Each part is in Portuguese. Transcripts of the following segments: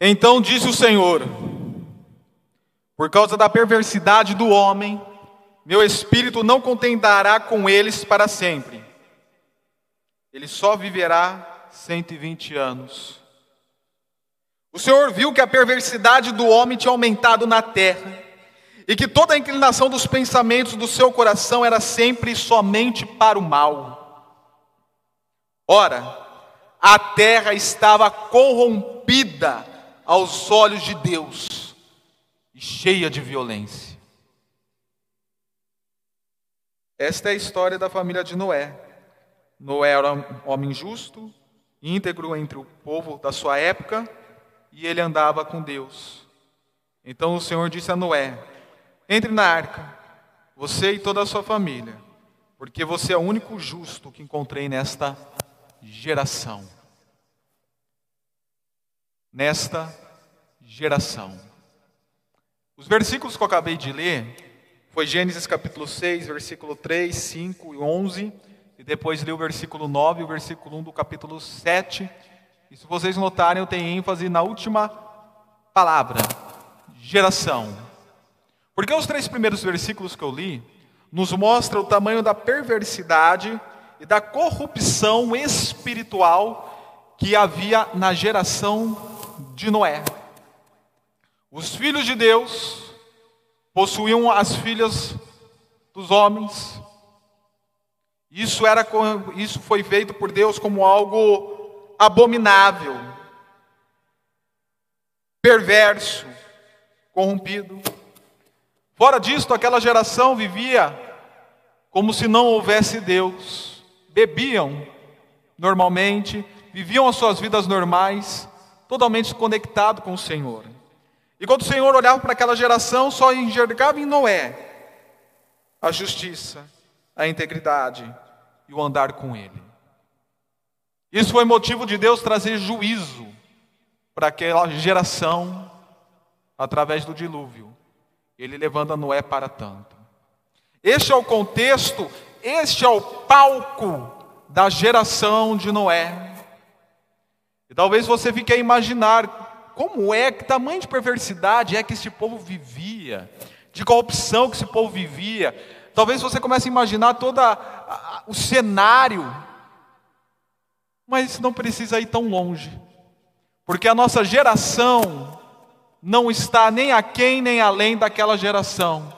Então disse o Senhor: Por causa da perversidade do homem, meu espírito não contentará com eles para sempre. Ele só viverá 120 anos. O Senhor viu que a perversidade do homem tinha aumentado na terra, e que toda a inclinação dos pensamentos do seu coração era sempre e somente para o mal. Ora, a terra estava corrompida aos olhos de Deus e cheia de violência. Esta é a história da família de Noé. Noé era um homem justo, íntegro entre o povo da sua época, e ele andava com Deus. Então o Senhor disse a Noé: Entre na arca, você e toda a sua família, porque você é o único justo que encontrei nesta geração nesta geração. Os versículos que eu acabei de ler foi Gênesis capítulo 6, versículo 3, 5 e 11, e depois li o versículo 9 e o versículo 1 do capítulo 7. E se vocês notarem, eu tenho ênfase na última palavra, geração. Porque os três primeiros versículos que eu li nos mostram o tamanho da perversidade e da corrupção espiritual que havia na geração de Noé. Os filhos de Deus possuíam as filhas dos homens. Isso era isso foi feito por Deus como algo abominável, perverso, corrompido. Fora disto, aquela geração vivia como se não houvesse Deus. Bebiam normalmente, viviam as suas vidas normais, totalmente conectado com o Senhor. E quando o Senhor olhava para aquela geração, só enxergava em Noé a justiça, a integridade e o andar com Ele. Isso foi motivo de Deus trazer juízo para aquela geração através do dilúvio. Ele levando Noé para tanto. Este é o contexto, este é o palco da geração de Noé. E talvez você fique a imaginar como é, que tamanho de perversidade é que esse povo vivia, de corrupção que esse povo vivia. Talvez você comece a imaginar todo o cenário, mas não precisa ir tão longe, porque a nossa geração não está nem aquém nem além daquela geração,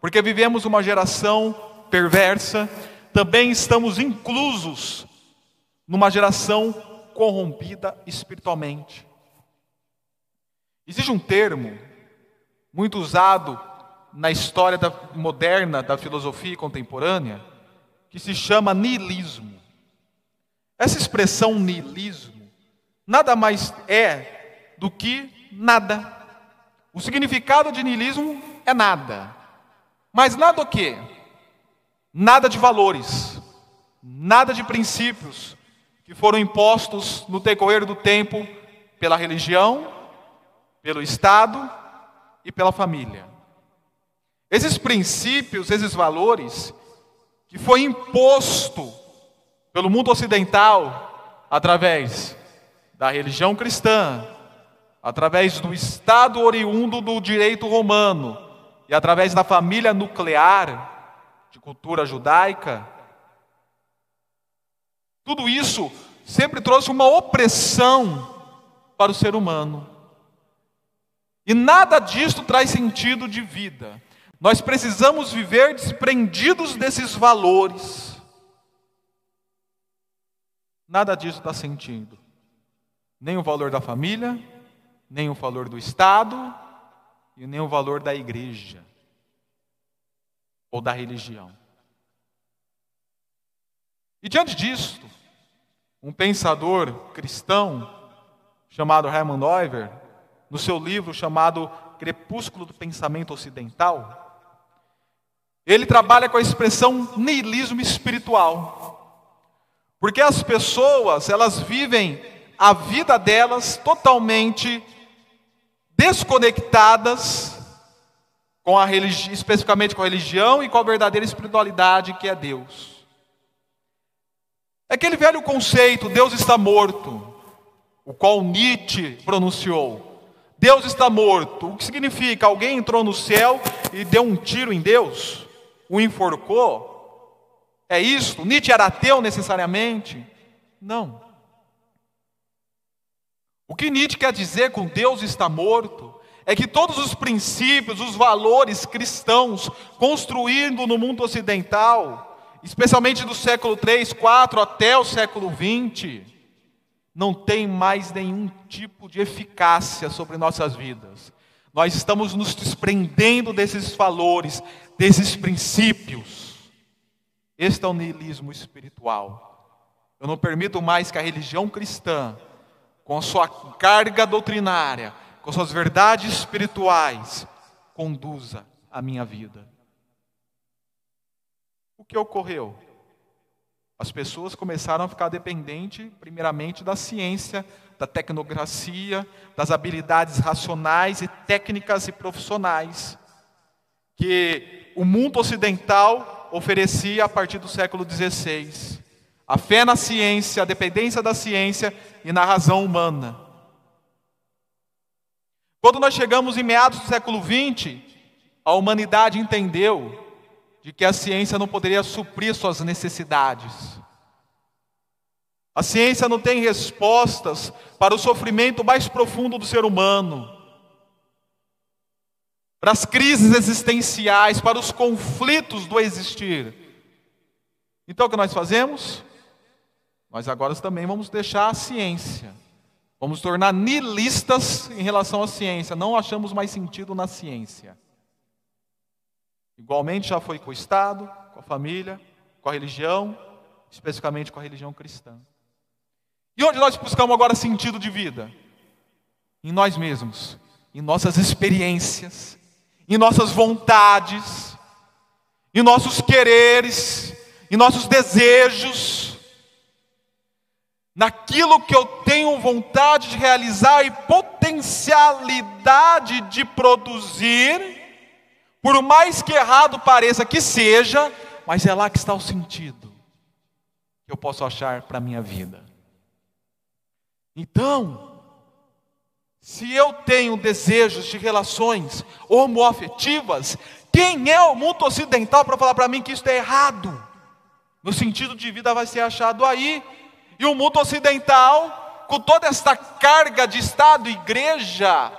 porque vivemos uma geração perversa, também estamos inclusos numa geração corrompida espiritualmente. Existe um termo muito usado na história da, moderna da filosofia contemporânea que se chama niilismo. Essa expressão niilismo nada mais é do que nada. O significado de niilismo é nada. Mas nada o quê? Nada de valores, nada de princípios, que foram impostos no decorrer do tempo pela religião, pelo Estado e pela família. Esses princípios, esses valores, que foi imposto pelo mundo ocidental através da religião cristã, através do Estado oriundo do direito romano e através da família nuclear de cultura judaica, tudo isso sempre trouxe uma opressão para o ser humano. E nada disto traz sentido de vida. Nós precisamos viver desprendidos desses valores. Nada disso dá sentido. Nem o valor da família, nem o valor do Estado, e nem o valor da igreja ou da religião. E diante disto, um pensador cristão chamado Hermann Neuwer, no seu livro chamado Crepúsculo do Pensamento Ocidental, ele trabalha com a expressão niilismo espiritual. Porque as pessoas, elas vivem a vida delas totalmente desconectadas com a especificamente com a religião e com a verdadeira espiritualidade que é Deus. Aquele velho conceito, Deus está morto, o qual Nietzsche pronunciou. Deus está morto. O que significa? Alguém entrou no céu e deu um tiro em Deus? O enforcou? É isso? Nietzsche era ateu necessariamente? Não. O que Nietzsche quer dizer com Deus está morto é que todos os princípios, os valores cristãos construídos no mundo ocidental, especialmente do século 3, 4 até o século 20, não tem mais nenhum tipo de eficácia sobre nossas vidas. Nós estamos nos desprendendo desses valores, desses princípios. Este é o niilismo espiritual. Eu não permito mais que a religião cristã, com a sua carga doutrinária, com suas verdades espirituais, conduza a minha vida. O que ocorreu? As pessoas começaram a ficar dependentes, primeiramente, da ciência, da tecnocracia, das habilidades racionais e técnicas e profissionais que o mundo ocidental oferecia a partir do século XVI. A fé na ciência, a dependência da ciência e na razão humana. Quando nós chegamos em meados do século XX, a humanidade entendeu de que a ciência não poderia suprir suas necessidades. A ciência não tem respostas para o sofrimento mais profundo do ser humano para as crises existenciais, para os conflitos do existir. Então o que nós fazemos? Nós agora também vamos deixar a ciência. Vamos tornar nilistas em relação à ciência. Não achamos mais sentido na ciência. Igualmente já foi com o Estado, com a família, com a religião, especificamente com a religião cristã. E onde nós buscamos agora sentido de vida? Em nós mesmos, em nossas experiências, em nossas vontades, em nossos quereres, em nossos desejos, naquilo que eu tenho vontade de realizar e potencialidade de produzir, por mais que errado pareça que seja, mas é lá que está o sentido que eu posso achar para a minha vida. Então, se eu tenho desejos de relações homoafetivas, quem é o mundo ocidental para falar para mim que isso é errado? Meu sentido de vida vai ser achado aí. E o mundo ocidental, com toda esta carga de Estado, igreja,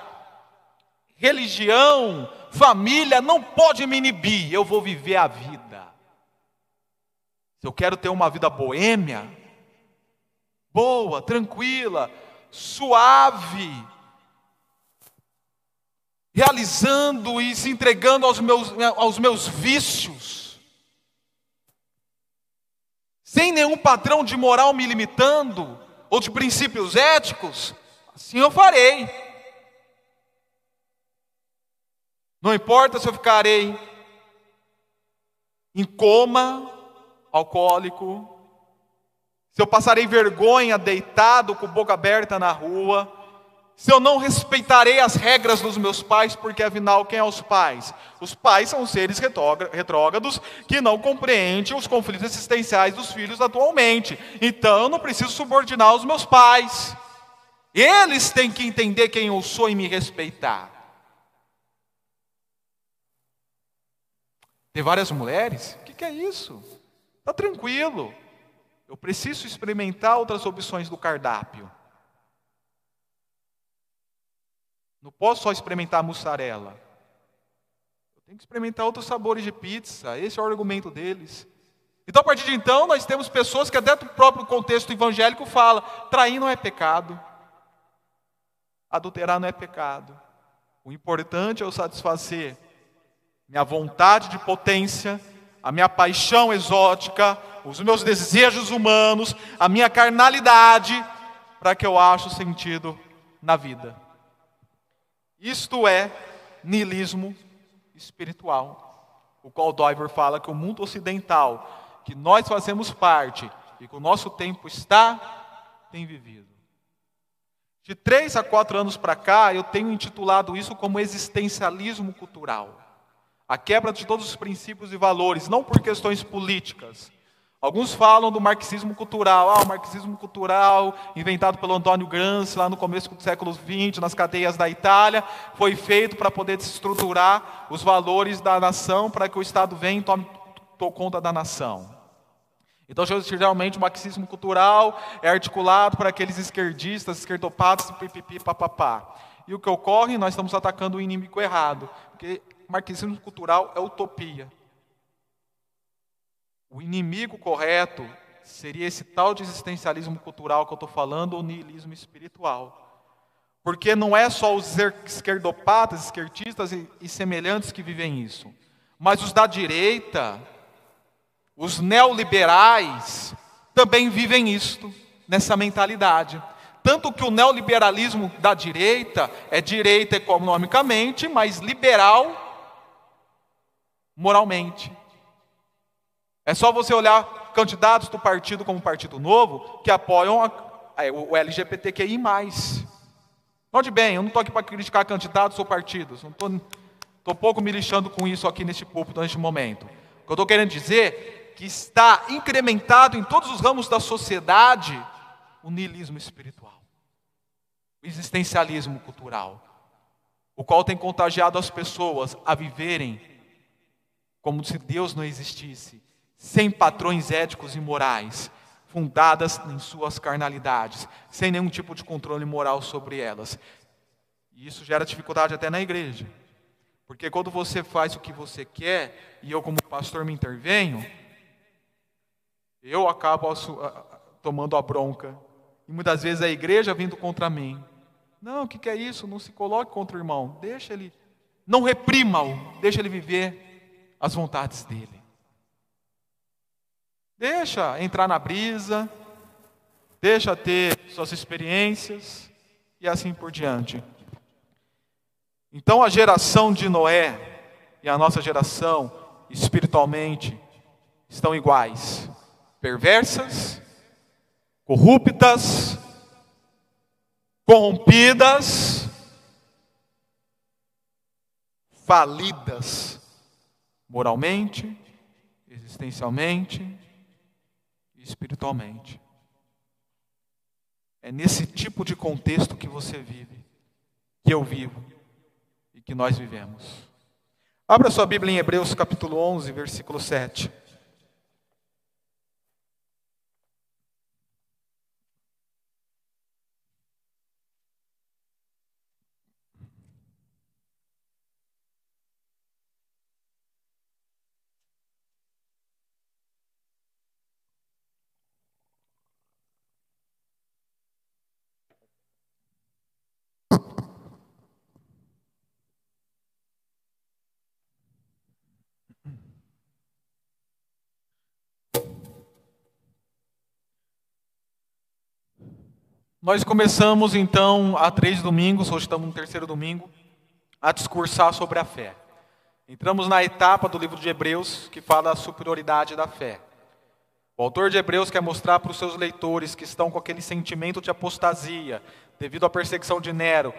religião, família, não pode me inibir. Eu vou viver a vida. Se eu quero ter uma vida boêmia, boa, tranquila, suave, realizando e se entregando aos meus, aos meus vícios, sem nenhum padrão de moral me limitando, ou de princípios éticos, assim eu farei. Não importa se eu ficarei em coma alcoólico, se eu passarei vergonha deitado com boca aberta na rua, se eu não respeitarei as regras dos meus pais, porque afinal, quem é os pais? Os pais são seres retrógrados que não compreendem os conflitos existenciais dos filhos atualmente. Então, eu não preciso subordinar os meus pais. Eles têm que entender quem eu sou e me respeitar. Tem várias mulheres? O que, que é isso? Está tranquilo. Eu preciso experimentar outras opções do cardápio. Não posso só experimentar mussarela. Eu tenho que experimentar outros sabores de pizza. Esse é o argumento deles. Então, a partir de então, nós temos pessoas que até do próprio contexto evangélico fala: trair não é pecado. Adulterar não é pecado. O importante é eu satisfazer minha vontade de potência, a minha paixão exótica, os meus desejos humanos, a minha carnalidade, para que eu ache sentido na vida. Isto é niilismo espiritual, o qual Doiver fala que o mundo ocidental, que nós fazemos parte e que o nosso tempo está, tem vivido. De três a quatro anos para cá, eu tenho intitulado isso como existencialismo cultural. A quebra de todos os princípios e valores, não por questões políticas, Alguns falam do marxismo cultural, ah, o marxismo cultural, inventado pelo Antônio Gramsci lá no começo do século XX, nas cadeias da Itália, foi feito para poder estruturar os valores da nação, para que o Estado venha e tome conta da nação. Então, geralmente, o marxismo cultural é articulado para aqueles esquerdistas, esquerdopatas, pipipi, papapá. E o que ocorre? Nós estamos atacando o inimigo errado, porque marxismo cultural é utopia. O inimigo correto seria esse tal de existencialismo cultural que eu estou falando, ou niilismo espiritual. Porque não é só os esquerdopatas, esquerdistas e, e semelhantes que vivem isso, mas os da direita, os neoliberais, também vivem isto, nessa mentalidade. Tanto que o neoliberalismo da direita é direita economicamente, mas liberal moralmente. É só você olhar candidatos do partido como Partido Novo que apoiam a, a, o LGBTQI. Note bem, eu não estou aqui para criticar candidatos ou partidos, não estou pouco me lixando com isso aqui neste púlpito, neste momento. O que eu estou querendo dizer é que está incrementado em todos os ramos da sociedade o niilismo espiritual, o existencialismo cultural, o qual tem contagiado as pessoas a viverem como se Deus não existisse, sem padrões éticos e morais, fundadas em suas carnalidades, sem nenhum tipo de controle moral sobre elas. E isso gera dificuldade até na igreja. Porque quando você faz o que você quer, e eu, como pastor, me intervenho, eu acabo tomando a bronca. E muitas vezes a igreja vindo contra mim. Não, o que, que é isso? Não se coloque contra o irmão. Deixa ele. Não reprima-o. Deixa ele viver as vontades dele. Deixa entrar na brisa, deixa ter suas experiências e assim por diante. Então a geração de Noé e a nossa geração, espiritualmente, estão iguais: perversas, corruptas, corrompidas, falidas moralmente, existencialmente, espiritualmente. É nesse tipo de contexto que você vive, que eu vivo e que nós vivemos. Abra sua Bíblia em Hebreus capítulo 11, versículo 7. Nós começamos então há três domingos, hoje estamos no terceiro domingo, a discursar sobre a fé. Entramos na etapa do livro de Hebreus que fala da superioridade da fé. O autor de Hebreus quer mostrar para os seus leitores que estão com aquele sentimento de apostasia, devido à perseguição de Nero,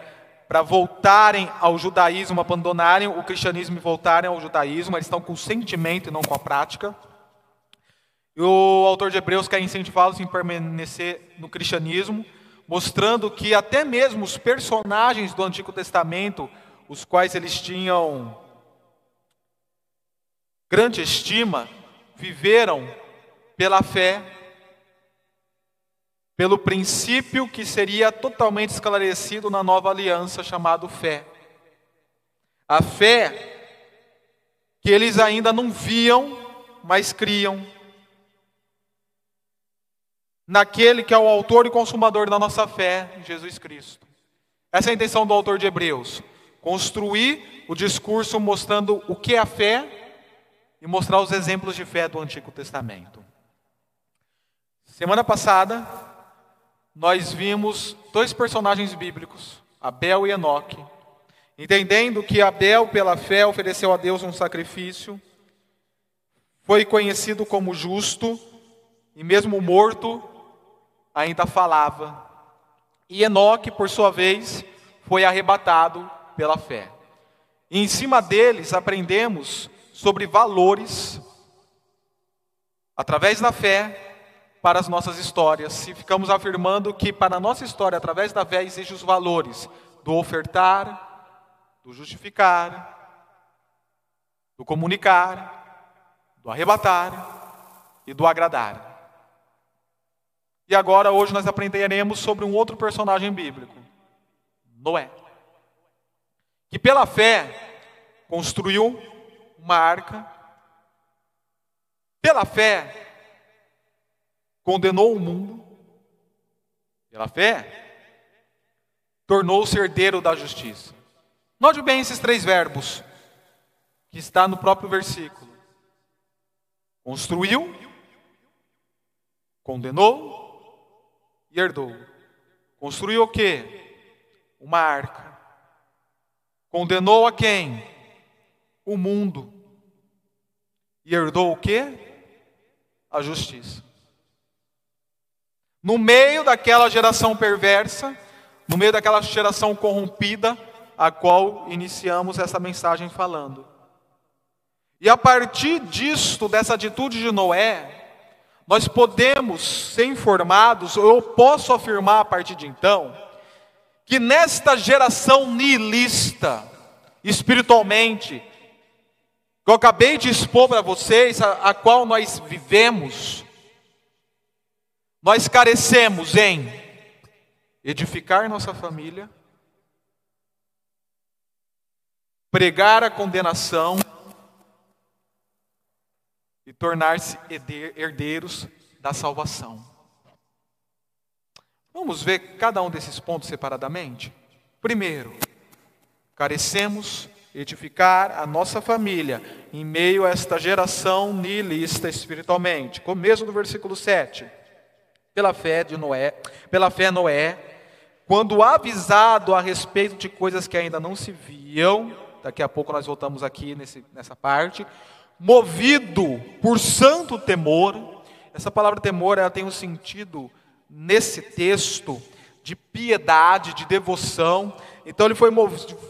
para voltarem ao judaísmo, abandonarem o cristianismo e voltarem ao judaísmo, eles estão com o sentimento e não com a prática. E o autor de Hebreus quer incentivá-los a permanecer no cristianismo, mostrando que até mesmo os personagens do Antigo Testamento, os quais eles tinham grande estima, viveram pela fé, pelo princípio que seria totalmente esclarecido na nova aliança chamado fé. A fé que eles ainda não viam, mas criam naquele que é o autor e consumador da nossa fé, Jesus Cristo. Essa é a intenção do autor de Hebreus: construir o discurso mostrando o que é a fé e mostrar os exemplos de fé do Antigo Testamento. Semana passada, nós vimos dois personagens bíblicos, Abel e Enoque, entendendo que Abel, pela fé, ofereceu a Deus um sacrifício, foi conhecido como justo, e mesmo morto, ainda falava. E Enoque, por sua vez, foi arrebatado pela fé. E em cima deles aprendemos sobre valores através da fé, para as nossas histórias. Se ficamos afirmando que para a nossa história, através da fé, existem os valores do ofertar, do justificar, do comunicar, do arrebatar e do agradar. E agora, hoje, nós aprenderemos sobre um outro personagem bíblico, Noé, que pela fé construiu uma arca, pela fé condenou o mundo, pela fé tornou-se herdeiro da justiça. Note bem esses três verbos que está no próprio versículo. Construiu, condenou e herdou. Construiu o quê? Uma arca. Condenou a quem? O mundo. E herdou o quê? A justiça. No meio daquela geração perversa, no meio daquela geração corrompida, a qual iniciamos essa mensagem falando. E a partir disto, dessa atitude de Noé, nós podemos ser informados, ou eu posso afirmar a partir de então, que nesta geração nihilista, espiritualmente, que eu acabei de expor para vocês, a, a qual nós vivemos, nós carecemos em edificar nossa família, pregar a condenação, e tornar-se herdeiros da salvação. Vamos ver cada um desses pontos separadamente? Primeiro, carecemos edificar a nossa família em meio a esta geração nihilista espiritualmente. Começo do versículo 7. Pela fé de Noé, pela fé Noé, quando avisado a respeito de coisas que ainda não se viam, daqui a pouco nós voltamos aqui nesse, nessa parte, movido por santo temor. Essa palavra temor ela tem um sentido nesse texto de piedade, de devoção. Então ele foi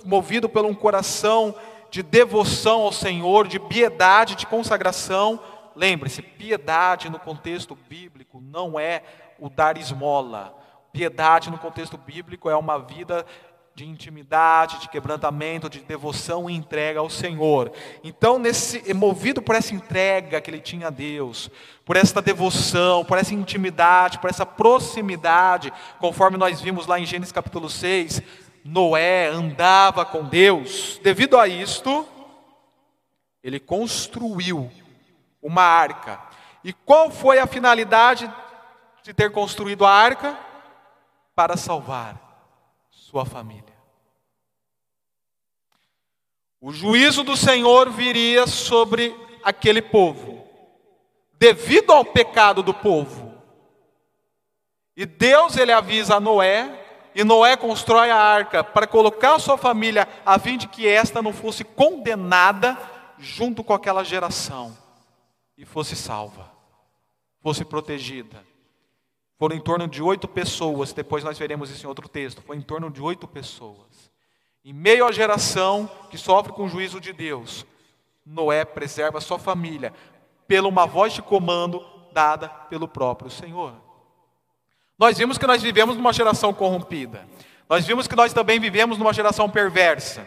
movido por um coração de devoção ao Senhor, de piedade, de consagração. Lembre-se, piedade no contexto bíblico não é o dar esmola. Piedade no contexto bíblico é uma vida de intimidade, de quebrantamento, de devoção e entrega ao Senhor. Então, nesse, movido por essa entrega que ele tinha a Deus, por essa devoção, por essa intimidade, por essa proximidade, conforme nós vimos lá em Gênesis capítulo 6, Noé andava com Deus. Devido a isto, ele construiu uma arca. E qual foi a finalidade de ter construído a arca? Para salvar sua família. O juízo do Senhor viria sobre aquele povo, devido ao pecado do povo. E Deus ele avisa a Noé, e Noé constrói a arca para colocar a sua família a fim de que esta não fosse condenada junto com aquela geração e fosse salva, fosse protegida. Foram em torno de oito pessoas, depois nós veremos isso em outro texto. Foi em torno de oito pessoas. Em meio à geração que sofre com o juízo de Deus, Noé preserva sua família pela uma voz de comando dada pelo próprio Senhor. Nós vimos que nós vivemos numa geração corrompida. Nós vimos que nós também vivemos numa geração perversa.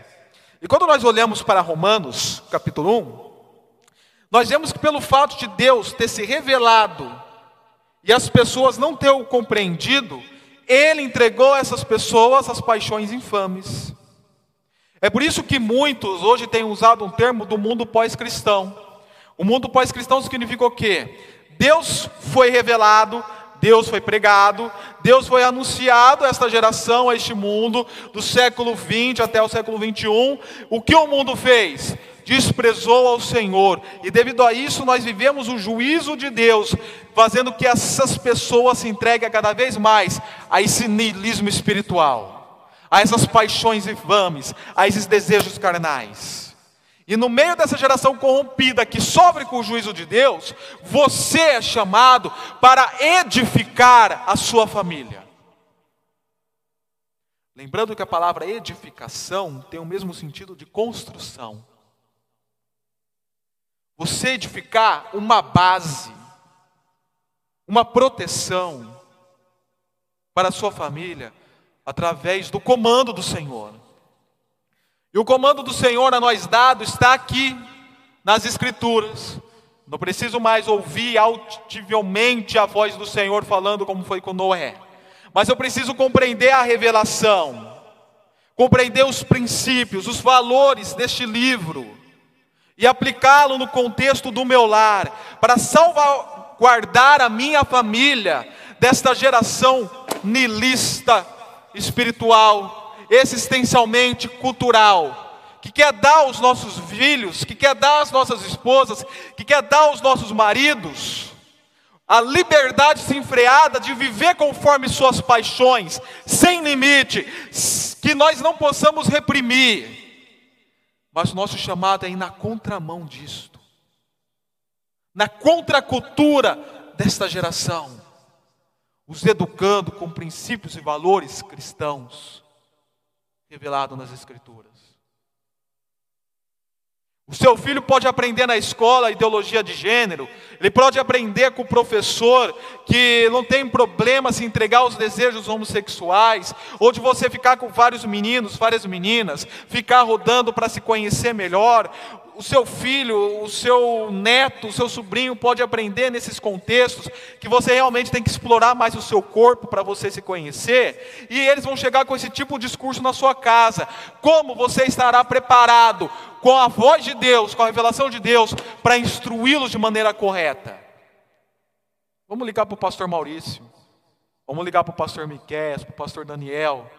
E quando nós olhamos para Romanos, capítulo 1, nós vemos que pelo fato de Deus ter se revelado e as pessoas não ter o compreendido, ele entregou essas pessoas as paixões infames. É por isso que muitos hoje têm usado um termo do mundo pós-cristão. O mundo pós-cristão significa o quê? Deus foi revelado, Deus foi pregado, Deus foi anunciado a esta geração, a este mundo, do século 20 até o século 21. O que o mundo fez? desprezou ao Senhor, e devido a isso nós vivemos o juízo de Deus, fazendo que essas pessoas se entreguem cada vez mais a esse niilismo espiritual, a essas paixões infames, a esses desejos carnais. E no meio dessa geração corrompida que sofre com o juízo de Deus, você é chamado para edificar a sua família. Lembrando que a palavra edificação tem o mesmo sentido de construção. Você edificar uma base, uma proteção para a sua família através do comando do Senhor. E o comando do Senhor a nós dado está aqui nas Escrituras. Não preciso mais ouvir audivelmente a voz do Senhor falando como foi com Noé, mas eu preciso compreender a revelação, compreender os princípios, os valores deste livro e aplicá-lo no contexto do meu lar, para salvaguardar a minha família desta geração nilista espiritual, existencialmente cultural que quer dar aos nossos filhos, que quer dar às nossas esposas, que quer dar aos nossos maridos, a liberdade desenfreada de viver conforme suas paixões, sem limite, que nós não possamos reprimir, mas nosso chamado é ir na contramão disto, na contracultura desta geração, os educando com princípios e valores cristãos, revelados nas Escrituras. O seu filho pode aprender na escola a ideologia de gênero, ele pode aprender com o professor que não tem problema se entregar aos desejos homossexuais, ou de você ficar com vários meninos, várias meninas, ficar rodando para se conhecer melhor o seu filho, o seu neto, o seu sobrinho pode aprender nesses contextos que você realmente tem que explorar mais o seu corpo para você se conhecer, e eles vão chegar com esse tipo de discurso na sua casa. Como você estará preparado com a voz de Deus, com a revelação de Deus, para instruí-los de maneira correta? Vamos ligar para o pastor Maurício, vamos ligar para o pastor Miquel, para o pastor Daniel.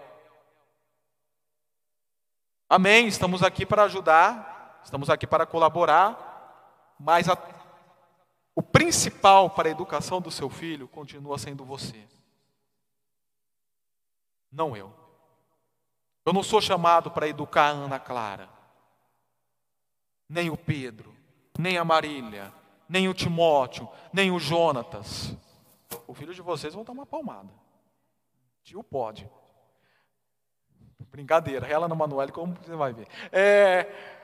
Amém, estamos aqui para ajudar Estamos aqui para colaborar, mas a, o principal para a educação do seu filho continua sendo você. Não eu. Eu não sou chamado para educar a Ana Clara, nem o Pedro, nem a Marília, nem o Timóteo, nem o Jonatas. O filho de vocês vão dar uma palmada. Tio pode. Brincadeira, ela no Manuel, como você vai ver. É,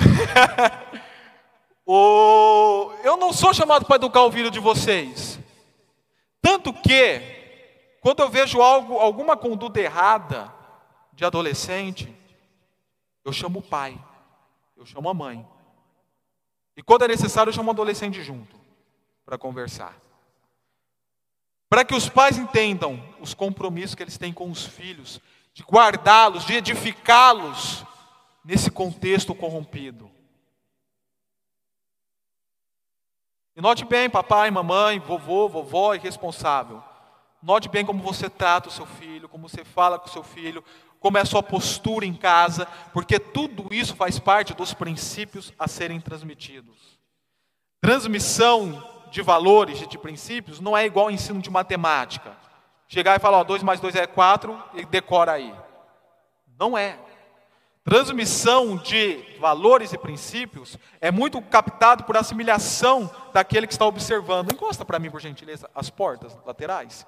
o, eu não sou chamado para educar o filho de vocês. Tanto que, quando eu vejo algo, alguma conduta errada de adolescente, eu chamo o pai, eu chamo a mãe. E quando é necessário, eu chamo o adolescente junto para conversar. Para que os pais entendam os compromissos que eles têm com os filhos, de guardá-los, de edificá-los nesse contexto corrompido. E note bem, papai, mamãe, vovô, vovó e responsável. Note bem como você trata o seu filho, como você fala com o seu filho, como é a sua postura em casa, porque tudo isso faz parte dos princípios a serem transmitidos. Transmissão de valores, de princípios, não é igual ao ensino de matemática. Chegar e falar, 2 mais 2 é 4, e decora aí. Não é. Transmissão de valores e princípios é muito captado por assimilação daquele que está observando. Encosta para mim, por gentileza, as portas laterais.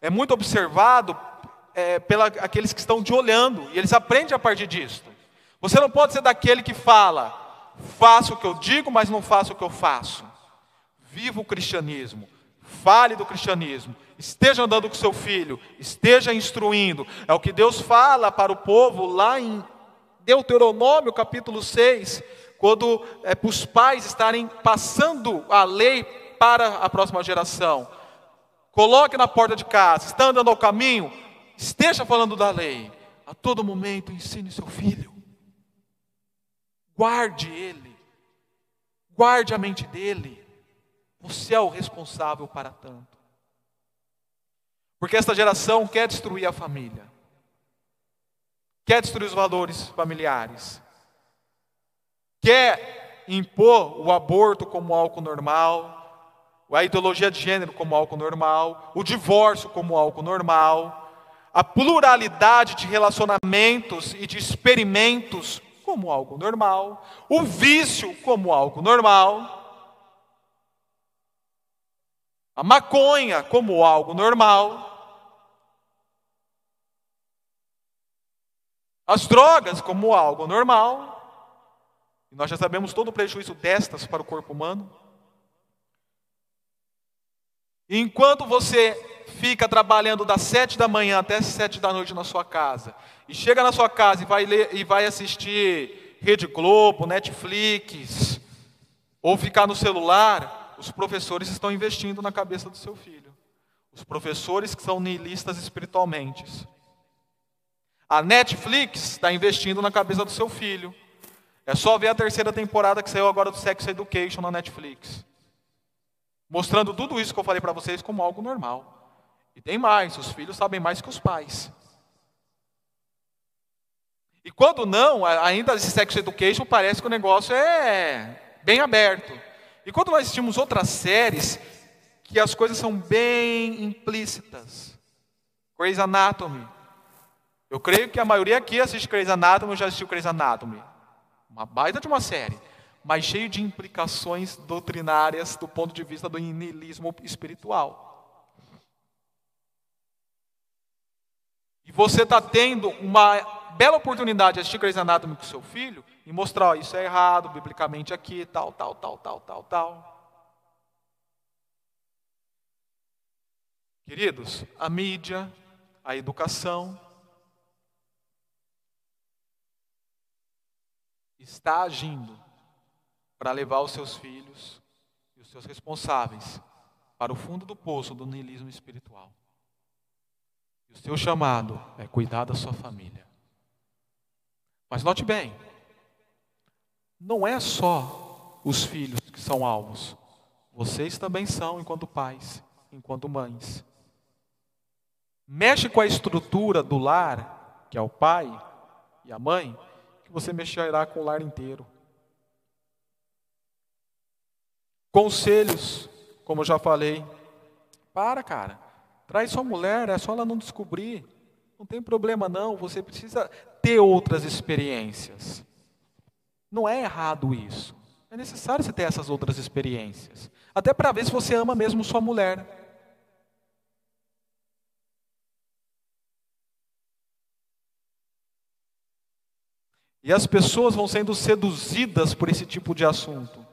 É muito observado é, pela aqueles que estão de olhando, e eles aprendem a partir disso. Você não pode ser daquele que fala, faço o que eu digo, mas não faço o que eu faço. Viva o cristianismo, fale do cristianismo, esteja andando com seu filho, esteja instruindo. É o que Deus fala para o povo lá em Deuteronômio capítulo 6, quando é para os pais estarem passando a lei para a próxima geração. Coloque na porta de casa, está andando ao caminho, esteja falando da lei. A todo momento ensine seu filho. Guarde ele. Guarde a mente dele. Você é o responsável para tanto. Porque esta geração quer destruir a família quer destruir os valores familiares, quer impor o aborto como algo normal, a ideologia de gênero como algo normal, o divórcio como algo normal, a pluralidade de relacionamentos e de experimentos como algo normal, o vício como algo normal, a maconha como algo normal, As drogas como algo normal, e nós já sabemos todo o prejuízo destas para o corpo humano. Enquanto você fica trabalhando das sete da manhã até sete da noite na sua casa, e chega na sua casa e vai, ler, e vai assistir Rede Globo, Netflix, ou ficar no celular, os professores estão investindo na cabeça do seu filho. Os professores que são nihilistas espiritualmente. A Netflix está investindo na cabeça do seu filho. É só ver a terceira temporada que saiu agora do Sex Education na Netflix. Mostrando tudo isso que eu falei para vocês como algo normal. E tem mais, os filhos sabem mais que os pais. E quando não, ainda esse Sex Education parece que o negócio é bem aberto. E quando nós assistimos outras séries, que as coisas são bem implícitas. Grey's Anatomy. Eu creio que a maioria aqui assiste Grey's Anatomy, já assistiu Grey's Anatomy. Uma baita de uma série, mas cheio de implicações doutrinárias do ponto de vista do niilismo espiritual. E você está tendo uma bela oportunidade de assistir Grey's Anatomy com seu filho e mostrar, ó, isso é errado, biblicamente aqui, tal, tal, tal, tal, tal, tal. Queridos, a mídia, a educação, está agindo para levar os seus filhos e os seus responsáveis para o fundo do poço do niilismo espiritual. E o seu chamado é cuidar da sua família. Mas note bem, não é só os filhos que são alvos. Vocês também são enquanto pais, enquanto mães. Mexe com a estrutura do lar, que é o pai e a mãe, que você mexerá com o lar inteiro. Conselhos, como eu já falei. Para, cara. Traz sua mulher, é só ela não descobrir. Não tem problema não, você precisa ter outras experiências. Não é errado isso. É necessário você ter essas outras experiências. Até para ver se você ama mesmo sua mulher. E as pessoas vão sendo seduzidas por esse tipo de assunto.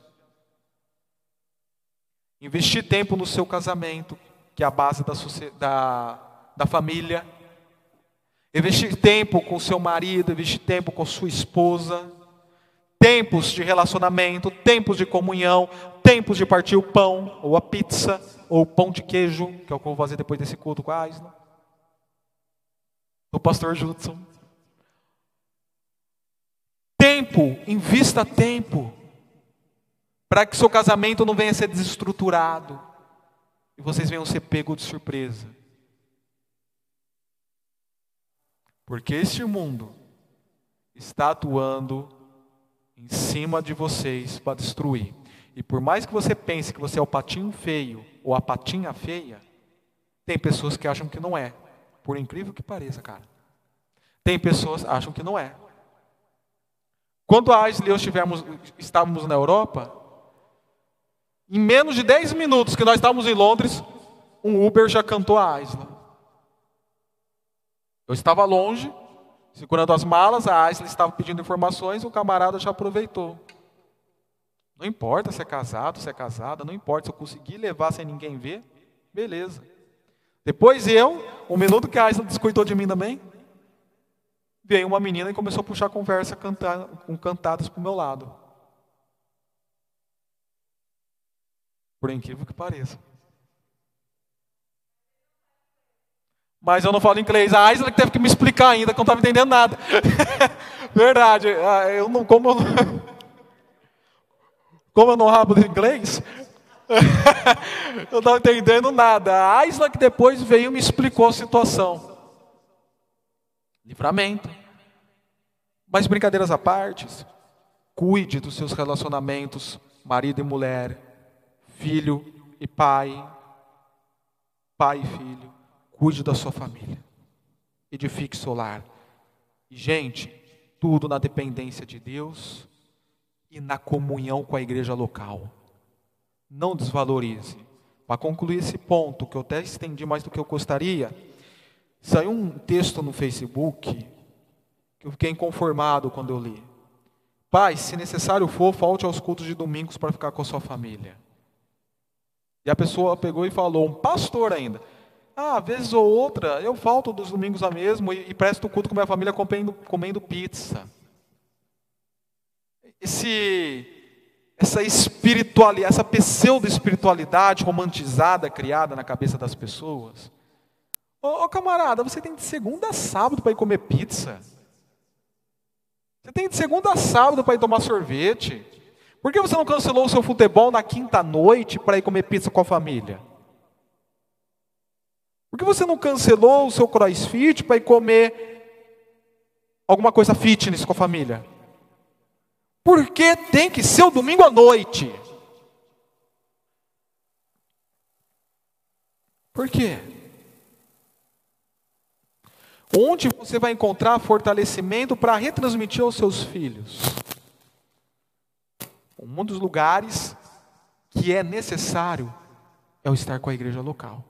Investir tempo no seu casamento, que é a base da, da, da família. Investir tempo com seu marido, investir tempo com sua esposa. Tempos de relacionamento, tempos de comunhão, tempos de partir o pão, ou a pizza, ou o pão de queijo, que é o que eu vou fazer depois desse culto com a Aisla. O pastor Judson tempo, invista tempo, para que seu casamento não venha a ser desestruturado e vocês venham ser pego de surpresa. Porque este mundo está atuando em cima de vocês para destruir. E por mais que você pense que você é o patinho feio ou a patinha feia, tem pessoas que acham que não é. Por incrível que pareça, cara. Tem pessoas que acham que não é. Quando a Aisle e eu estivemos, estávamos na Europa, em menos de 10 minutos que nós estávamos em Londres, um Uber já cantou a Aisla. Eu estava longe, segurando as malas, a Aisla estava pedindo informações, o camarada já aproveitou. Não importa se é casado, se é casada, não importa se eu conseguir levar sem ninguém ver, beleza. Depois eu, um minuto que a Aisla descuidou de mim também, veio uma menina e começou a puxar conversa cantar, com cantadas para o meu lado. Por incrível que pareça. Mas eu não falo inglês. A Isla que teve que me explicar ainda, que eu não estava entendendo nada. Verdade. Ah, eu não, como, eu não, como eu não rabo de inglês, eu não estava entendendo nada. A Isla que depois veio e me explicou a situação. Livramento. Mas brincadeiras à parte, cuide dos seus relacionamentos, marido e mulher, filho e pai, pai e filho. Cuide da sua família. Edifique seu lar. E, gente, tudo na dependência de Deus e na comunhão com a igreja local. Não desvalorize. Para concluir esse ponto, que eu até estendi mais do que eu gostaria, Saiu um texto no Facebook que eu fiquei inconformado quando eu li. Pai, se necessário for, falte aos cultos de domingos para ficar com a sua família. E a pessoa pegou e falou, um pastor ainda. Ah, vez ou outra, eu falto dos domingos a mesmo e, e presto culto com minha família comendo, comendo pizza. Esse, essa espiritualidade, essa pseudo-espiritualidade romantizada criada na cabeça das pessoas. Ô, camarada, você tem de segunda a sábado para ir comer pizza. Você tem de segunda a sábado para ir tomar sorvete. Por que você não cancelou o seu futebol na quinta noite para ir comer pizza com a família? Por que você não cancelou o seu crossfit para ir comer alguma coisa fitness com a família? Porque tem que ser o domingo à noite. Por quê? Onde você vai encontrar fortalecimento para retransmitir aos seus filhos? Um dos lugares que é necessário é o estar com a igreja local.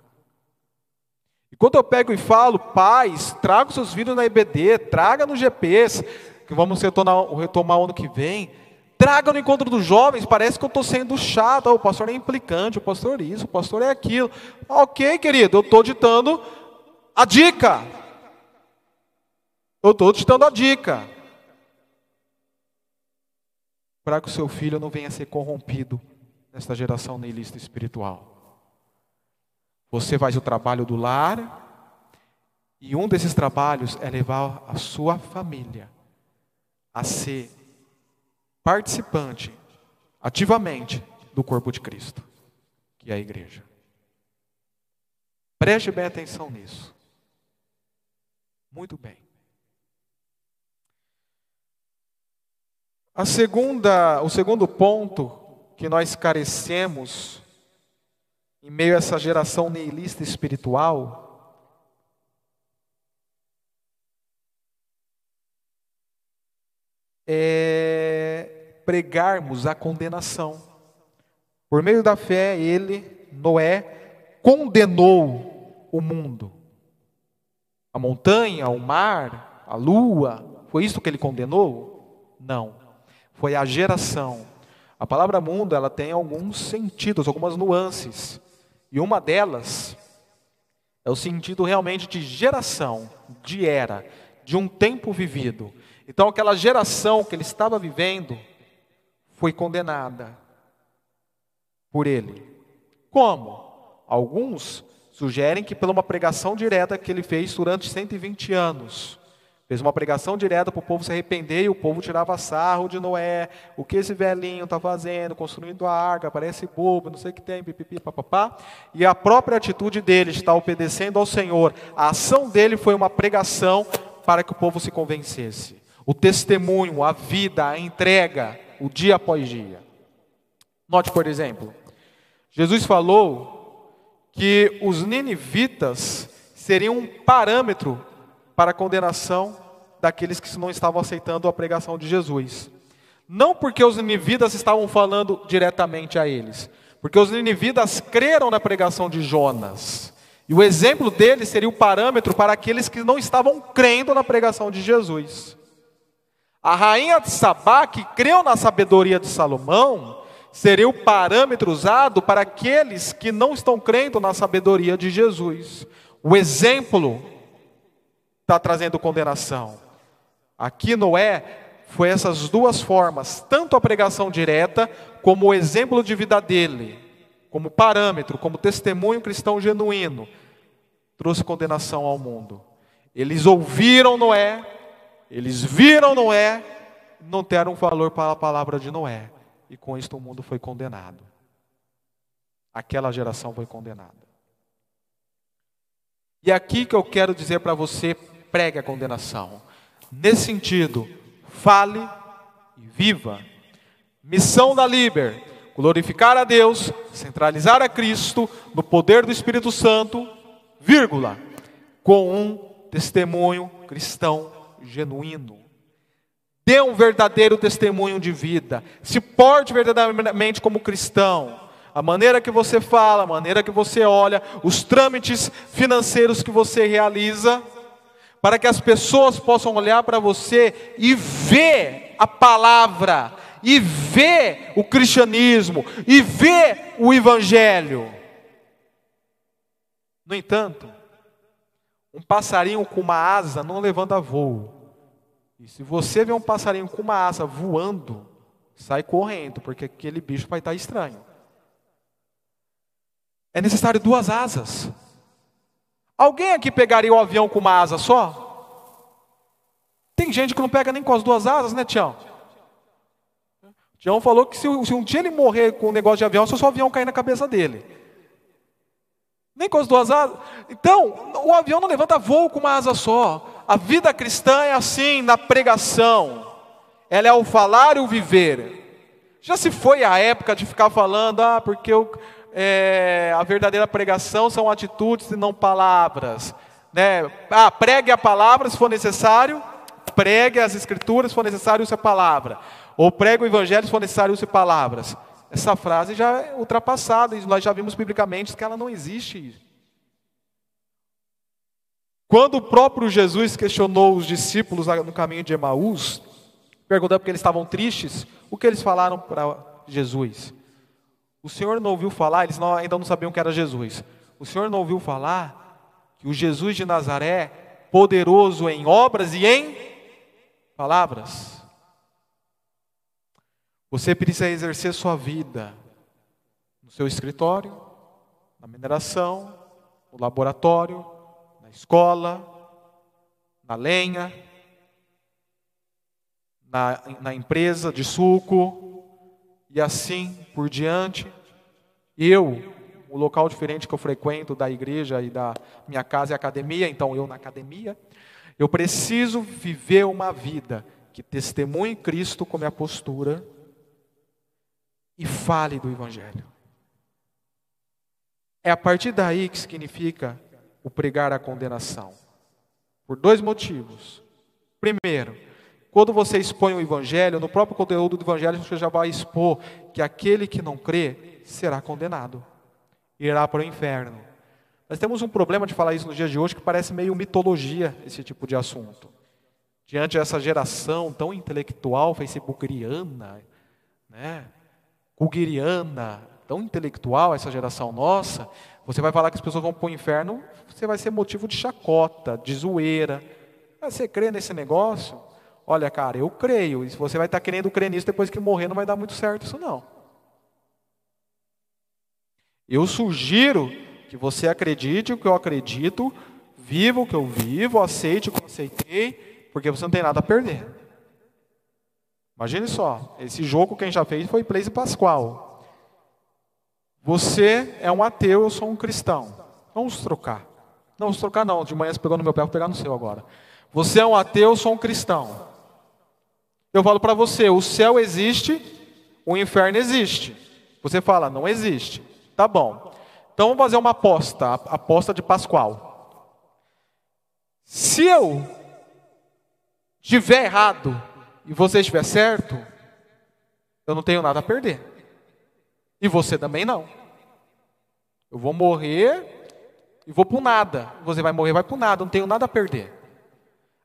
E quando eu pego e falo, pais, traga os seus filhos na IBD, traga no GPS, que vamos retomar, retomar o ano que vem, traga no encontro dos jovens, parece que eu estou sendo chato, o pastor é implicante, o pastor é isso, o pastor é aquilo. Ok, querido, eu estou ditando a dica. Eu estou te dando a dica. Para que o seu filho não venha a ser corrompido nesta geração neilista espiritual. Você faz o trabalho do lar, e um desses trabalhos é levar a sua família a ser participante ativamente do corpo de Cristo, que é a igreja. Preste bem atenção nisso. Muito bem. A segunda, o segundo ponto que nós carecemos em meio a essa geração neilista espiritual é pregarmos a condenação. Por meio da fé, ele, Noé, condenou o mundo. A montanha, o mar, a lua, foi isso que ele condenou? Não foi a geração. A palavra mundo, ela tem alguns sentidos, algumas nuances. E uma delas é o sentido realmente de geração, de era, de um tempo vivido. Então aquela geração que ele estava vivendo foi condenada por ele. Como? Alguns sugerem que pela uma pregação direta que ele fez durante 120 anos. Fez uma pregação direta para o povo se arrepender e o povo tirava sarro de Noé. O que esse velhinho está fazendo, construindo a arca, parece bobo, não sei o que tem, pipipi, papapá. E a própria atitude dele está obedecendo ao Senhor. A ação dele foi uma pregação para que o povo se convencesse. O testemunho, a vida, a entrega, o dia após dia. Note, por exemplo, Jesus falou que os ninivitas seriam um parâmetro para a condenação daqueles que não estavam aceitando a pregação de Jesus. Não porque os ninivitas estavam falando diretamente a eles, porque os ninivitas creram na pregação de Jonas. E o exemplo deles seria o parâmetro para aqueles que não estavam crendo na pregação de Jesus. A rainha de Sabá, que creu na sabedoria de Salomão, seria o parâmetro usado para aqueles que não estão crendo na sabedoria de Jesus. O exemplo está trazendo condenação. Aqui Noé foi essas duas formas, tanto a pregação direta, como o exemplo de vida dele, como parâmetro, como testemunho cristão genuíno, trouxe condenação ao mundo. Eles ouviram Noé, eles viram Noé, não deram valor para a palavra de Noé, e com isto o mundo foi condenado. Aquela geração foi condenada. E é aqui que eu quero dizer para você, pregue a condenação. Nesse sentido, fale e viva. Missão da Liber: glorificar a Deus, centralizar a Cristo no poder do Espírito Santo, vírgula, com um testemunho cristão genuíno. Dê um verdadeiro testemunho de vida. Se porte verdadeiramente como cristão. A maneira que você fala, a maneira que você olha, os trâmites financeiros que você realiza para que as pessoas possam olhar para você e ver a palavra, e ver o cristianismo, e ver o evangelho. No entanto, um passarinho com uma asa não levanta voo. E se você vê um passarinho com uma asa voando, sai correndo, porque aquele bicho vai estar estranho. É necessário duas asas. Alguém aqui pegaria o avião com uma asa só? Tem gente que não pega nem com as duas asas, né, Tião? Tião falou que se, se um dia ele morrer com um negócio de avião, só o avião cair na cabeça dele. Nem com as duas asas. Então, o avião não levanta voo com uma asa só. A vida cristã é assim na pregação. Ela é o falar e o viver. Já se foi a época de ficar falando, ah, porque eu, é, a verdadeira pregação são atitudes e não palavras. Né? Ah, pregue a palavra se for necessário, pregue as escrituras se for necessário use a palavra. Ou pregue o evangelho se for necessário use palavras. Essa frase já é ultrapassada, e nós já vimos biblicamente que ela não existe. Quando o próprio Jesus questionou os discípulos no caminho de Emaús, perguntando porque eles estavam tristes, o que eles falaram para Jesus? O Senhor não ouviu falar, eles não, ainda não sabiam que era Jesus. O Senhor não ouviu falar que o Jesus de Nazaré, poderoso em obras e em palavras. Você precisa exercer sua vida no seu escritório, na mineração, no laboratório, na escola, na lenha, na, na empresa de suco e assim por diante. Eu, o local diferente que eu frequento da igreja e da minha casa é a academia, então eu na academia, eu preciso viver uma vida que testemunhe Cristo com minha postura e fale do Evangelho. É a partir daí que significa o pregar a condenação. Por dois motivos. Primeiro, quando você expõe o Evangelho, no próprio conteúdo do Evangelho, você já vai expor que aquele que não crê será condenado, irá para o inferno. Nós temos um problema de falar isso nos dias de hoje que parece meio mitologia esse tipo de assunto. Diante dessa geração tão intelectual, facebookriana, né? Kuguiriana, tão intelectual, essa geração nossa, você vai falar que as pessoas vão para o inferno, você vai ser motivo de chacota, de zoeira. Mas você crê nesse negócio? Olha, cara, eu creio. E se você vai estar querendo crer nisso depois que morrer, não vai dar muito certo isso não. Eu sugiro que você acredite o que eu acredito, viva o que eu vivo, aceite o que eu aceitei, porque você não tem nada a perder. Imagine só, esse jogo que gente já fez foi Blaise Pascoal. Você é um ateu, eu sou um cristão. Vamos trocar. Não, vamos trocar não. De manhã você pegou no meu pé, vou pegar no seu agora. Você é um ateu, eu sou um cristão. Eu falo para você, o céu existe, o inferno existe. Você fala, não existe. Tá bom. Então vamos fazer uma aposta, aposta de Pascoal. Se eu tiver errado, e você estiver certo, eu não tenho nada a perder. E você também não. Eu vou morrer e vou para nada. Você vai morrer, vai para nada. Não tenho nada a perder.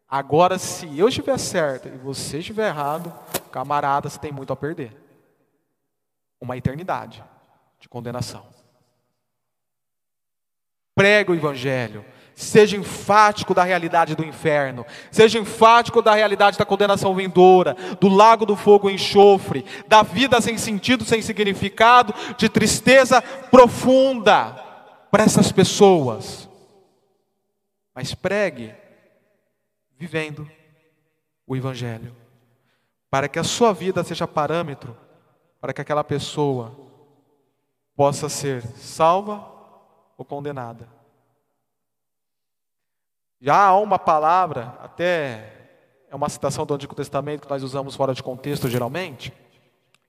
Agora, se eu estiver certo e você estiver errado, camarada, você tem muito a perder. Uma eternidade de condenação. Prega o Evangelho. Seja enfático da realidade do inferno, seja enfático da realidade da condenação vindoura, do lago do fogo e enxofre, da vida sem sentido, sem significado, de tristeza profunda para essas pessoas. Mas pregue vivendo o Evangelho, para que a sua vida seja parâmetro para que aquela pessoa possa ser salva ou condenada. Já há uma palavra, até é uma citação do Antigo Testamento que nós usamos fora de contexto geralmente,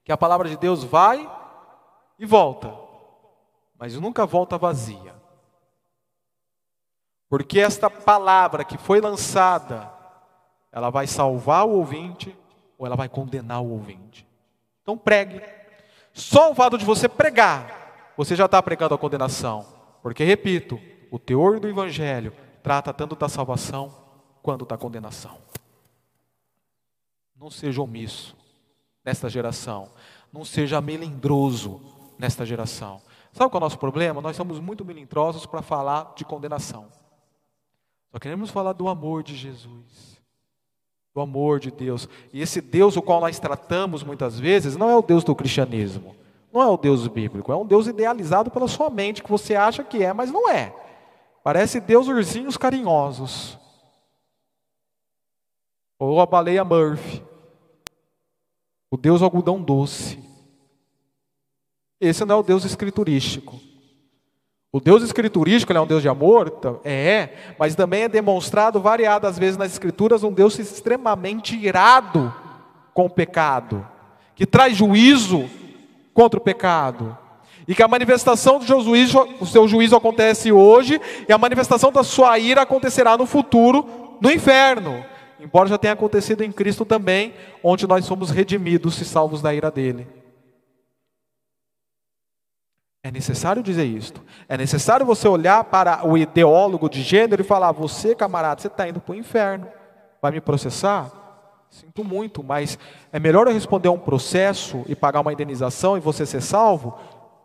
que a palavra de Deus vai e volta, mas nunca volta vazia. Porque esta palavra que foi lançada, ela vai salvar o ouvinte ou ela vai condenar o ouvinte. Então pregue. Só o fato de você pregar, você já está pregando a condenação. Porque, repito, o teor do Evangelho trata tanto da salvação quanto da condenação. Não seja omisso nesta geração. Não seja melindroso nesta geração. Sabe qual é o nosso problema? Nós somos muito melindrosos para falar de condenação. Só queremos falar do amor de Jesus, do amor de Deus. E esse Deus o qual nós tratamos muitas vezes não é o Deus do cristianismo, não é o Deus bíblico, é um Deus idealizado pela sua mente, que você acha que é, mas não é. Parece Deus ursinhos carinhosos. Ou a baleia Murphy. O Deus algodão doce. Esse não é o Deus escriturístico. O Deus escriturístico é um Deus de amor? É, mas também é demonstrado variadas vezes nas Escrituras um Deus extremamente irado com o pecado, que traz juízo contra o pecado. E que a manifestação do seu juízo, o seu juízo acontece hoje, e a manifestação da sua ira acontecerá no futuro, no inferno. Embora já tenha acontecido em Cristo também, onde nós somos redimidos e salvos da ira dele. É necessário dizer isto. É necessário você olhar para o ideólogo de gênero e falar: você, camarada, você está indo para o inferno. Vai me processar? Sinto muito, mas é melhor eu responder a um processo e pagar uma indenização e você ser salvo,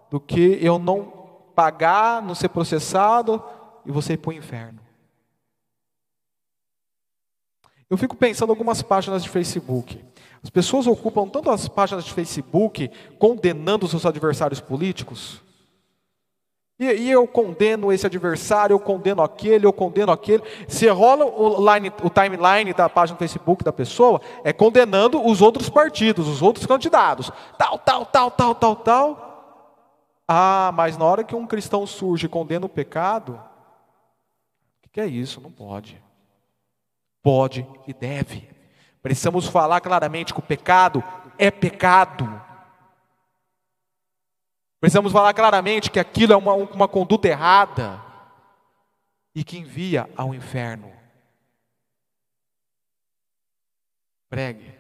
do que eu não pagar, não ser processado e você ir para o inferno. Eu fico pensando algumas páginas de Facebook. As pessoas ocupam tanto as páginas de Facebook condenando seus adversários políticos, e, e, eu condeno esse adversário, eu condeno aquele, eu condeno aquele. Se rola o, line, o timeline da página do Facebook da pessoa, é condenando os outros partidos, os outros candidatos. Tal, tal, tal, tal, tal, tal. Ah, mas na hora que um cristão surge e condena o pecado, o que é isso? Não pode. Pode e deve. Precisamos falar claramente que o pecado é pecado. Precisamos falar claramente que aquilo é uma, uma conduta errada e que envia ao inferno. Pregue,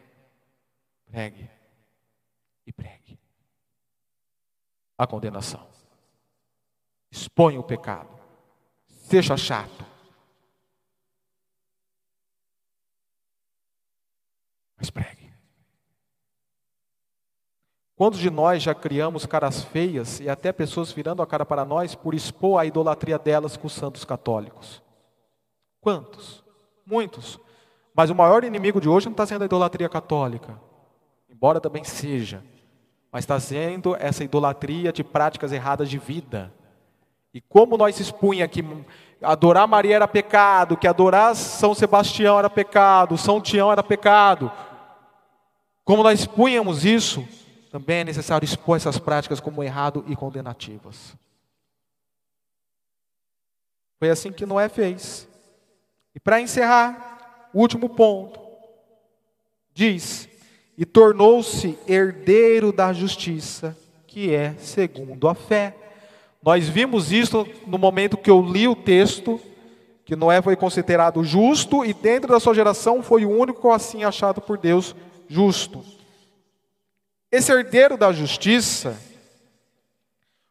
pregue e pregue. A condenação. Exponha o pecado. Seja chato. Mas pregue. Quantos de nós já criamos caras feias e até pessoas virando a cara para nós por expor a idolatria delas com os santos católicos? Quantos? Muitos. Mas o maior inimigo de hoje não está sendo a idolatria católica, embora também seja, mas está sendo essa idolatria de práticas erradas de vida. E como nós expunha que adorar Maria era pecado, que adorar São Sebastião era pecado, São Tião era pecado, como nós expunhamos isso, também é necessário expor essas práticas como errado e condenativas. Foi assim que Noé fez. E para encerrar, o último ponto, diz: E tornou-se herdeiro da justiça, que é segundo a fé. Nós vimos isso no momento que eu li o texto, que Noé foi considerado justo e dentro da sua geração foi o único assim achado por Deus justo. Esse herdeiro da justiça,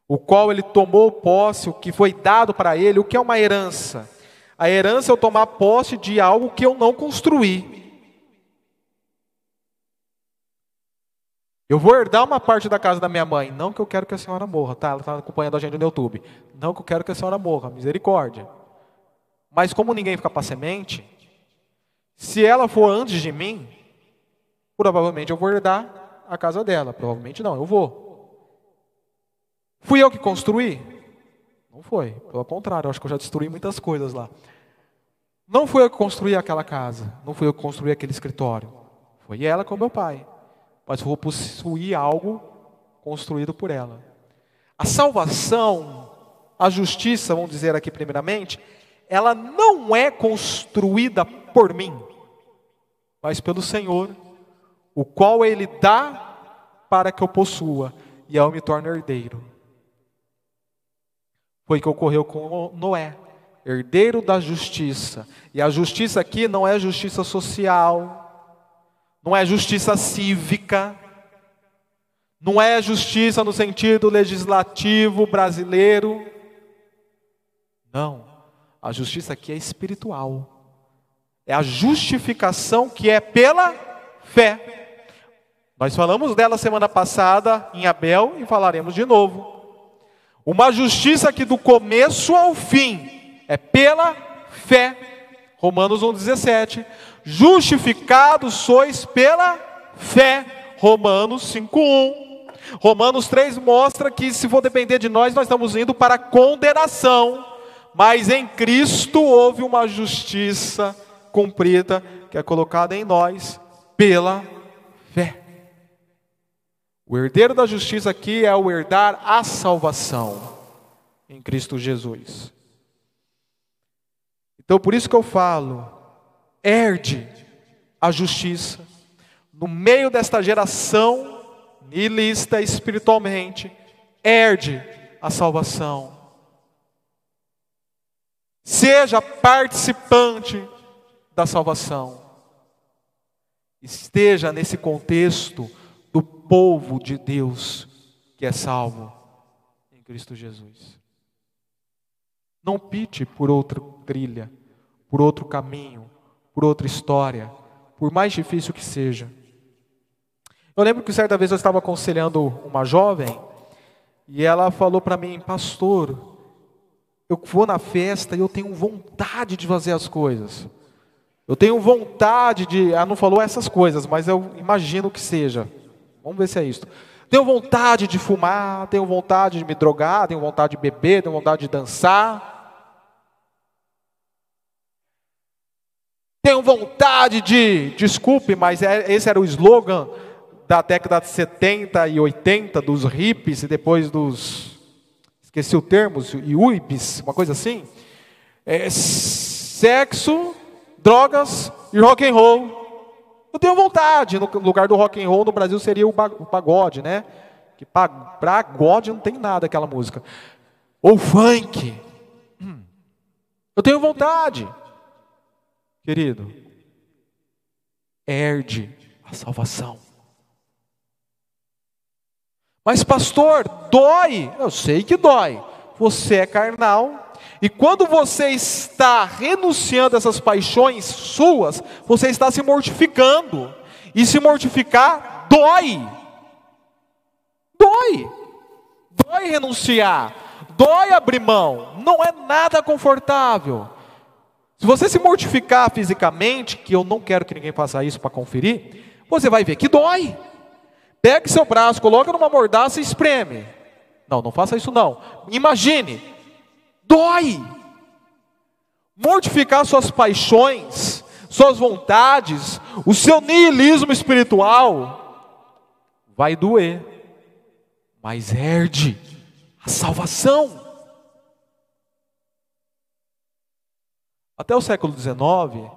o qual ele tomou posse, o que foi dado para ele, o que é uma herança? A herança é eu tomar posse de algo que eu não construí. Eu vou herdar uma parte da casa da minha mãe. Não que eu quero que a senhora morra, tá? Ela está acompanhando a gente no YouTube. Não que eu quero que a senhora morra, misericórdia. Mas como ninguém fica para semente, se ela for antes de mim, provavelmente eu vou herdar a casa dela. Provavelmente não, eu vou. Fui eu que construí? Não foi. Pelo contrário, acho que eu já destruí muitas coisas lá. Não fui eu que construí aquela casa. Não fui eu que construí aquele escritório. Foi ela com meu pai. Mas vou possuir algo construído por ela. A salvação, a justiça, vamos dizer aqui primeiramente, ela não é construída por mim, mas pelo Senhor o qual ele dá para que eu possua, e eu me torno herdeiro. Foi o que ocorreu com Noé, herdeiro da justiça. E a justiça aqui não é justiça social, não é justiça cívica, não é justiça no sentido legislativo brasileiro. Não, a justiça aqui é espiritual. É a justificação que é pela fé. Nós falamos dela semana passada em Abel e falaremos de novo. Uma justiça que do começo ao fim é pela fé. Romanos 1,17. Justificados sois pela fé. Romanos 5,1. Romanos 3 mostra que se for depender de nós, nós estamos indo para condenação. Mas em Cristo houve uma justiça cumprida que é colocada em nós pela fé. O herdeiro da justiça aqui é o herdar a salvação em Cristo Jesus. Então, por isso que eu falo, herde a justiça. No meio desta geração nihilista espiritualmente, herde a salvação. Seja participante da salvação. Esteja nesse contexto povo de Deus que é salvo em Cristo Jesus. Não pite por outra trilha, por outro caminho, por outra história, por mais difícil que seja. Eu lembro que certa vez eu estava aconselhando uma jovem e ela falou para mim, pastor, eu vou na festa e eu tenho vontade de fazer as coisas. Eu tenho vontade de. Ela não falou essas coisas, mas eu imagino que seja. Vamos ver se é isso. Tenho vontade de fumar, tenho vontade de me drogar, tenho vontade de beber, tenho vontade de dançar. Tenho vontade de. Desculpe, mas é, esse era o slogan da década de 70 e 80, dos hippies e depois dos. Esqueci o termo, uibis, uma coisa assim. É, sexo, drogas e rock and roll. Eu tenho vontade, no lugar do rock and roll no Brasil seria o pagode, né? Que pagode não tem nada aquela música. Ou funk. Eu tenho vontade. Querido, herde a salvação. Mas pastor, dói. Eu sei que dói. Você é carnal, e quando você está renunciando a essas paixões suas, você está se mortificando. E se mortificar dói. Dói. Dói renunciar. Dói abrir mão. Não é nada confortável. Se você se mortificar fisicamente, que eu não quero que ninguém faça isso para conferir, você vai ver que dói. Pegue seu braço, coloque numa mordaça e espreme. Não, não faça isso não. Imagine, dói. Mortificar suas paixões, suas vontades, o seu niilismo espiritual, vai doer, mas herde a salvação. Até o século XIX,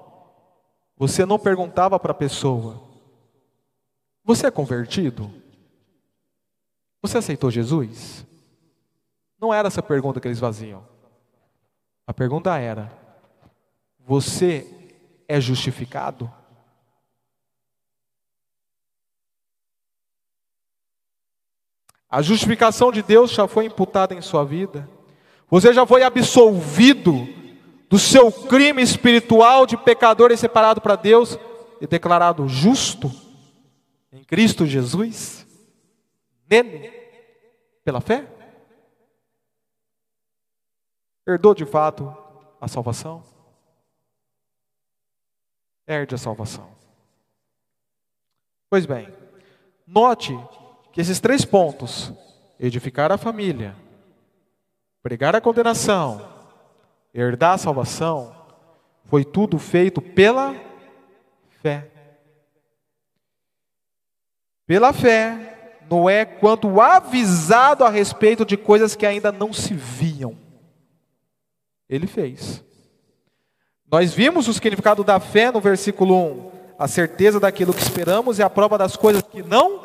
você não perguntava para a pessoa: Você é convertido? Você aceitou Jesus? Não era essa pergunta que eles faziam. A pergunta era: Você é justificado? A justificação de Deus já foi imputada em sua vida. Você já foi absolvido do seu crime espiritual de pecador e separado para Deus e declarado justo em Cristo Jesus? Nele? Pela fé? Herdou de fato a salvação? Herde a salvação. Pois bem, note que esses três pontos, edificar a família, pregar a condenação, herdar a salvação, foi tudo feito pela fé. Pela fé, Noé, quando avisado a respeito de coisas que ainda não se viam, ele fez. Nós vimos o significado da fé no versículo 1. A certeza daquilo que esperamos e a prova das coisas que não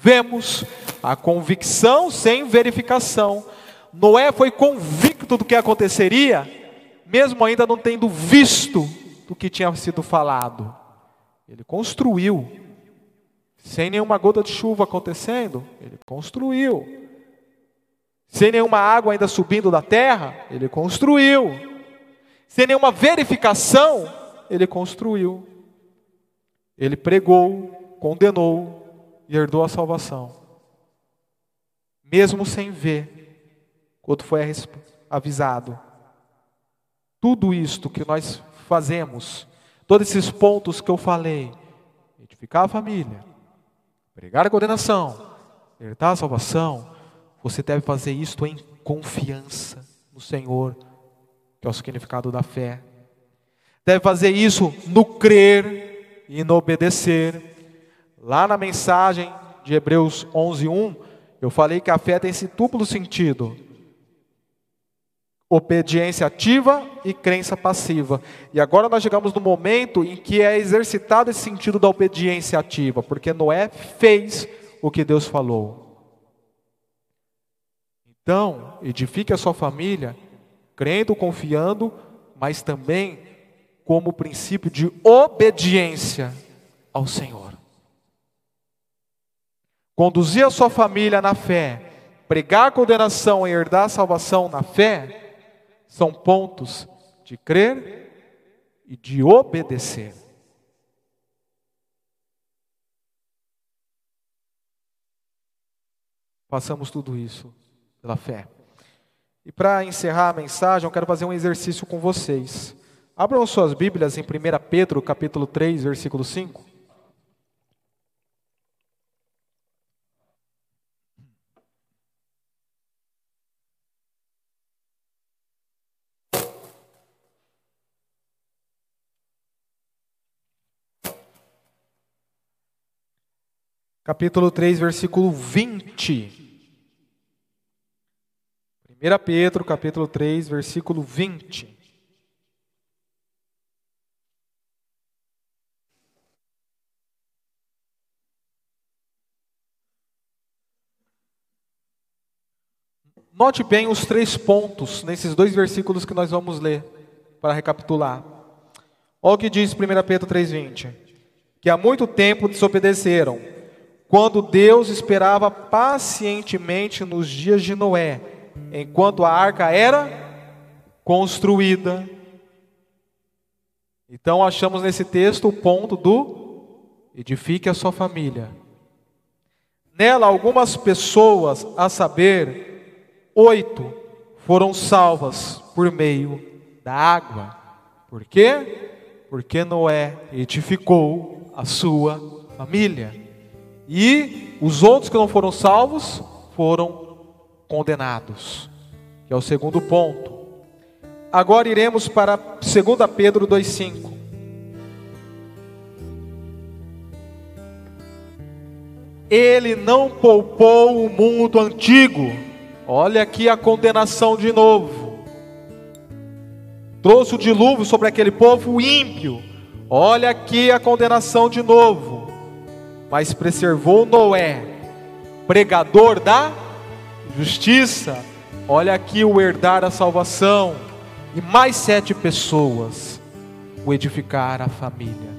vemos. A convicção sem verificação. Noé foi convicto do que aconteceria, mesmo ainda não tendo visto do que tinha sido falado. Ele construiu, sem nenhuma gota de chuva acontecendo, ele construiu. Sem nenhuma água ainda subindo da terra, ele construiu. Sem nenhuma verificação, ele construiu. Ele pregou, condenou e herdou a salvação. Mesmo sem ver, quando foi avisado. Tudo isto que nós fazemos, todos esses pontos que eu falei, edificar a família, pregar a condenação, herdar a salvação, você deve fazer isto em confiança no Senhor, que é o significado da fé. Deve fazer isso no crer e no obedecer. Lá na mensagem de Hebreus 11:1, eu falei que a fé tem esse duplo sentido: obediência ativa e crença passiva. E agora nós chegamos no momento em que é exercitado esse sentido da obediência ativa, porque Noé fez o que Deus falou. Então, edifique a sua família, crendo, confiando, mas também como princípio de obediência ao Senhor. Conduzir a sua família na fé, pregar a condenação e herdar a salvação na fé, são pontos de crer e de obedecer. Passamos tudo isso pela fé. E para encerrar a mensagem, eu quero fazer um exercício com vocês. Abram suas Bíblias em 1 Pedro, capítulo 3, versículo 5. capítulo 3, versículo 20. 1 Pedro, capítulo 3, versículo 20. Note bem os três pontos nesses dois versículos que nós vamos ler, para recapitular. Olha o que diz 1 Pedro 3,20: Que há muito tempo desobedeceram quando Deus esperava pacientemente nos dias de Noé, enquanto a arca era construída. Então achamos nesse texto o ponto do edifique a sua família. Nela algumas pessoas, a saber, oito, foram salvas por meio da água. Por quê? Porque Noé edificou a sua família. E os outros que não foram salvos foram condenados. Que é o segundo ponto. Agora iremos para 2 Pedro 2,5. Ele não poupou o mundo antigo. Olha aqui a condenação de novo. Trouxe o dilúvio sobre aquele povo ímpio. Olha aqui a condenação de novo mas preservou Noé, pregador da justiça. Olha aqui o herdar a salvação. E mais sete pessoas, o edificar a família.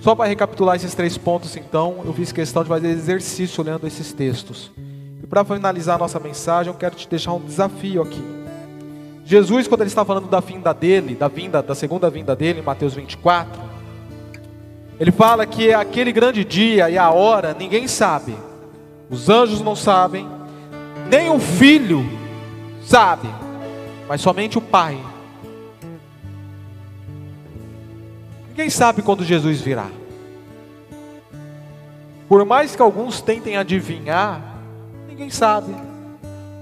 Só para recapitular esses três pontos, então, eu fiz questão de fazer exercício olhando esses textos. E para finalizar nossa mensagem, eu quero te deixar um desafio aqui. Jesus, quando ele está falando da vinda dele, da vinda, da segunda vinda dele, em Mateus 24, ele fala que aquele grande dia e a hora ninguém sabe, os anjos não sabem, nem o filho sabe, mas somente o Pai. Ninguém sabe quando Jesus virá. Por mais que alguns tentem adivinhar, ninguém sabe.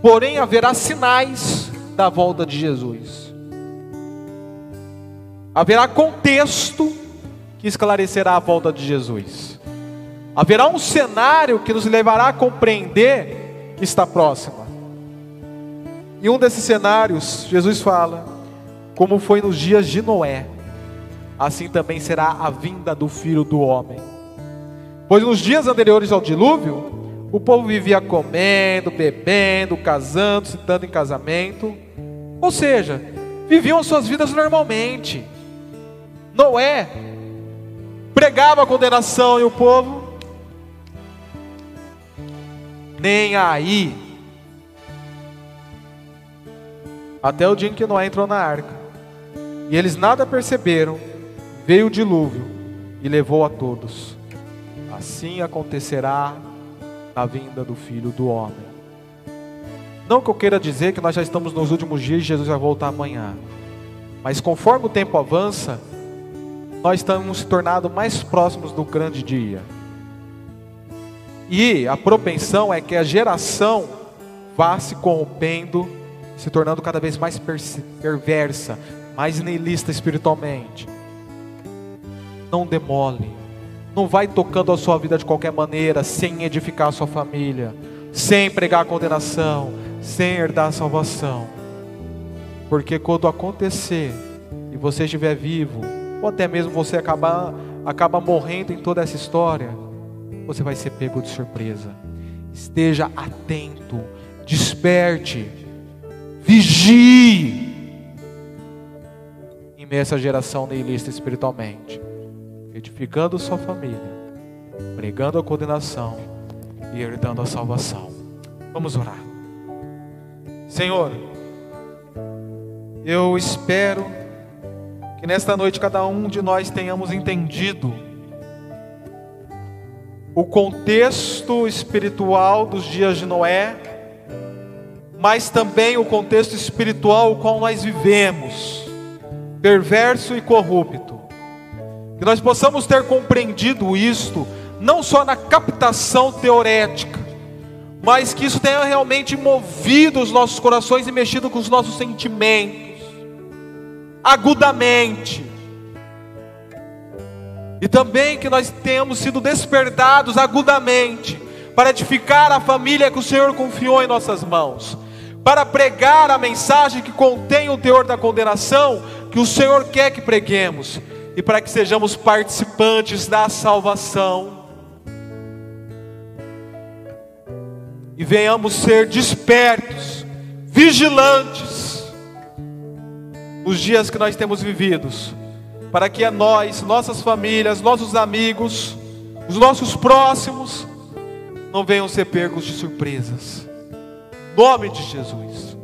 Porém, haverá sinais da volta de Jesus. Haverá contexto que esclarecerá a volta de Jesus. Haverá um cenário que nos levará a compreender está próxima. E um desses cenários, Jesus fala, como foi nos dias de Noé, assim também será a vinda do filho do homem. Pois nos dias anteriores ao dilúvio, o povo vivia comendo, bebendo, casando, se dando em casamento, ou seja, viviam as suas vidas normalmente. Noé pregava a condenação e o povo nem aí. Até o dia em que Noé entrou na arca. E eles nada perceberam. Veio o dilúvio e levou a todos. Assim acontecerá na vinda do filho do homem. Não que eu queira dizer que nós já estamos nos últimos dias e Jesus vai voltar amanhã. Mas conforme o tempo avança, nós estamos se tornando mais próximos do grande dia. E a propensão é que a geração vá se corrompendo, se tornando cada vez mais perversa, mais nihilista espiritualmente. Não demole, não vai tocando a sua vida de qualquer maneira, sem edificar a sua família, sem pregar a condenação, sem herdar a salvação. Porque quando acontecer e você estiver vivo, ou até mesmo você acabar acaba morrendo em toda essa história, você vai ser pego de surpresa. Esteja atento, desperte, vigie em meio a essa geração nihilista espiritualmente, edificando sua família, pregando a condenação e herdando a salvação. Vamos orar. Senhor, eu espero que nesta noite cada um de nós tenhamos entendido o contexto espiritual dos dias de Noé, mas também o contexto espiritual o qual nós vivemos, perverso e corrupto. Que nós possamos ter compreendido isto, não só na captação teorética, mas que isso tenha realmente movido os nossos corações e mexido com os nossos sentimentos, agudamente e também que nós tenhamos sido despertados agudamente para edificar a família que o Senhor confiou em nossas mãos, para pregar a mensagem que contém o teor da condenação que o Senhor quer que preguemos e para que sejamos participantes da salvação. E venhamos ser despertos, vigilantes nos dias que nós temos vividos para que a nós, nossas famílias, nossos amigos, os nossos próximos, não venham ser pegos de surpresas. Em nome de Jesus.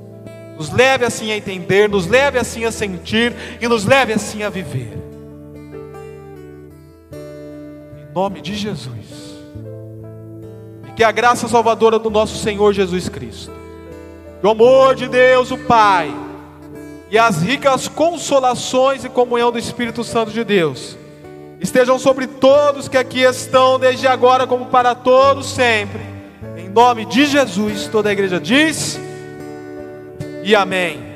Nos leve assim a entender, nos leve assim a sentir e nos leve assim a viver. Em nome de Jesus. E que a graça salvadora do nosso Senhor Jesus Cristo, o amor de Deus, o Pai, e as ricas consolações e comunhão do Espírito Santo de Deus estejam sobre todos que aqui estão, desde agora como para todos sempre. Em nome de Jesus, toda a igreja diz: e amém.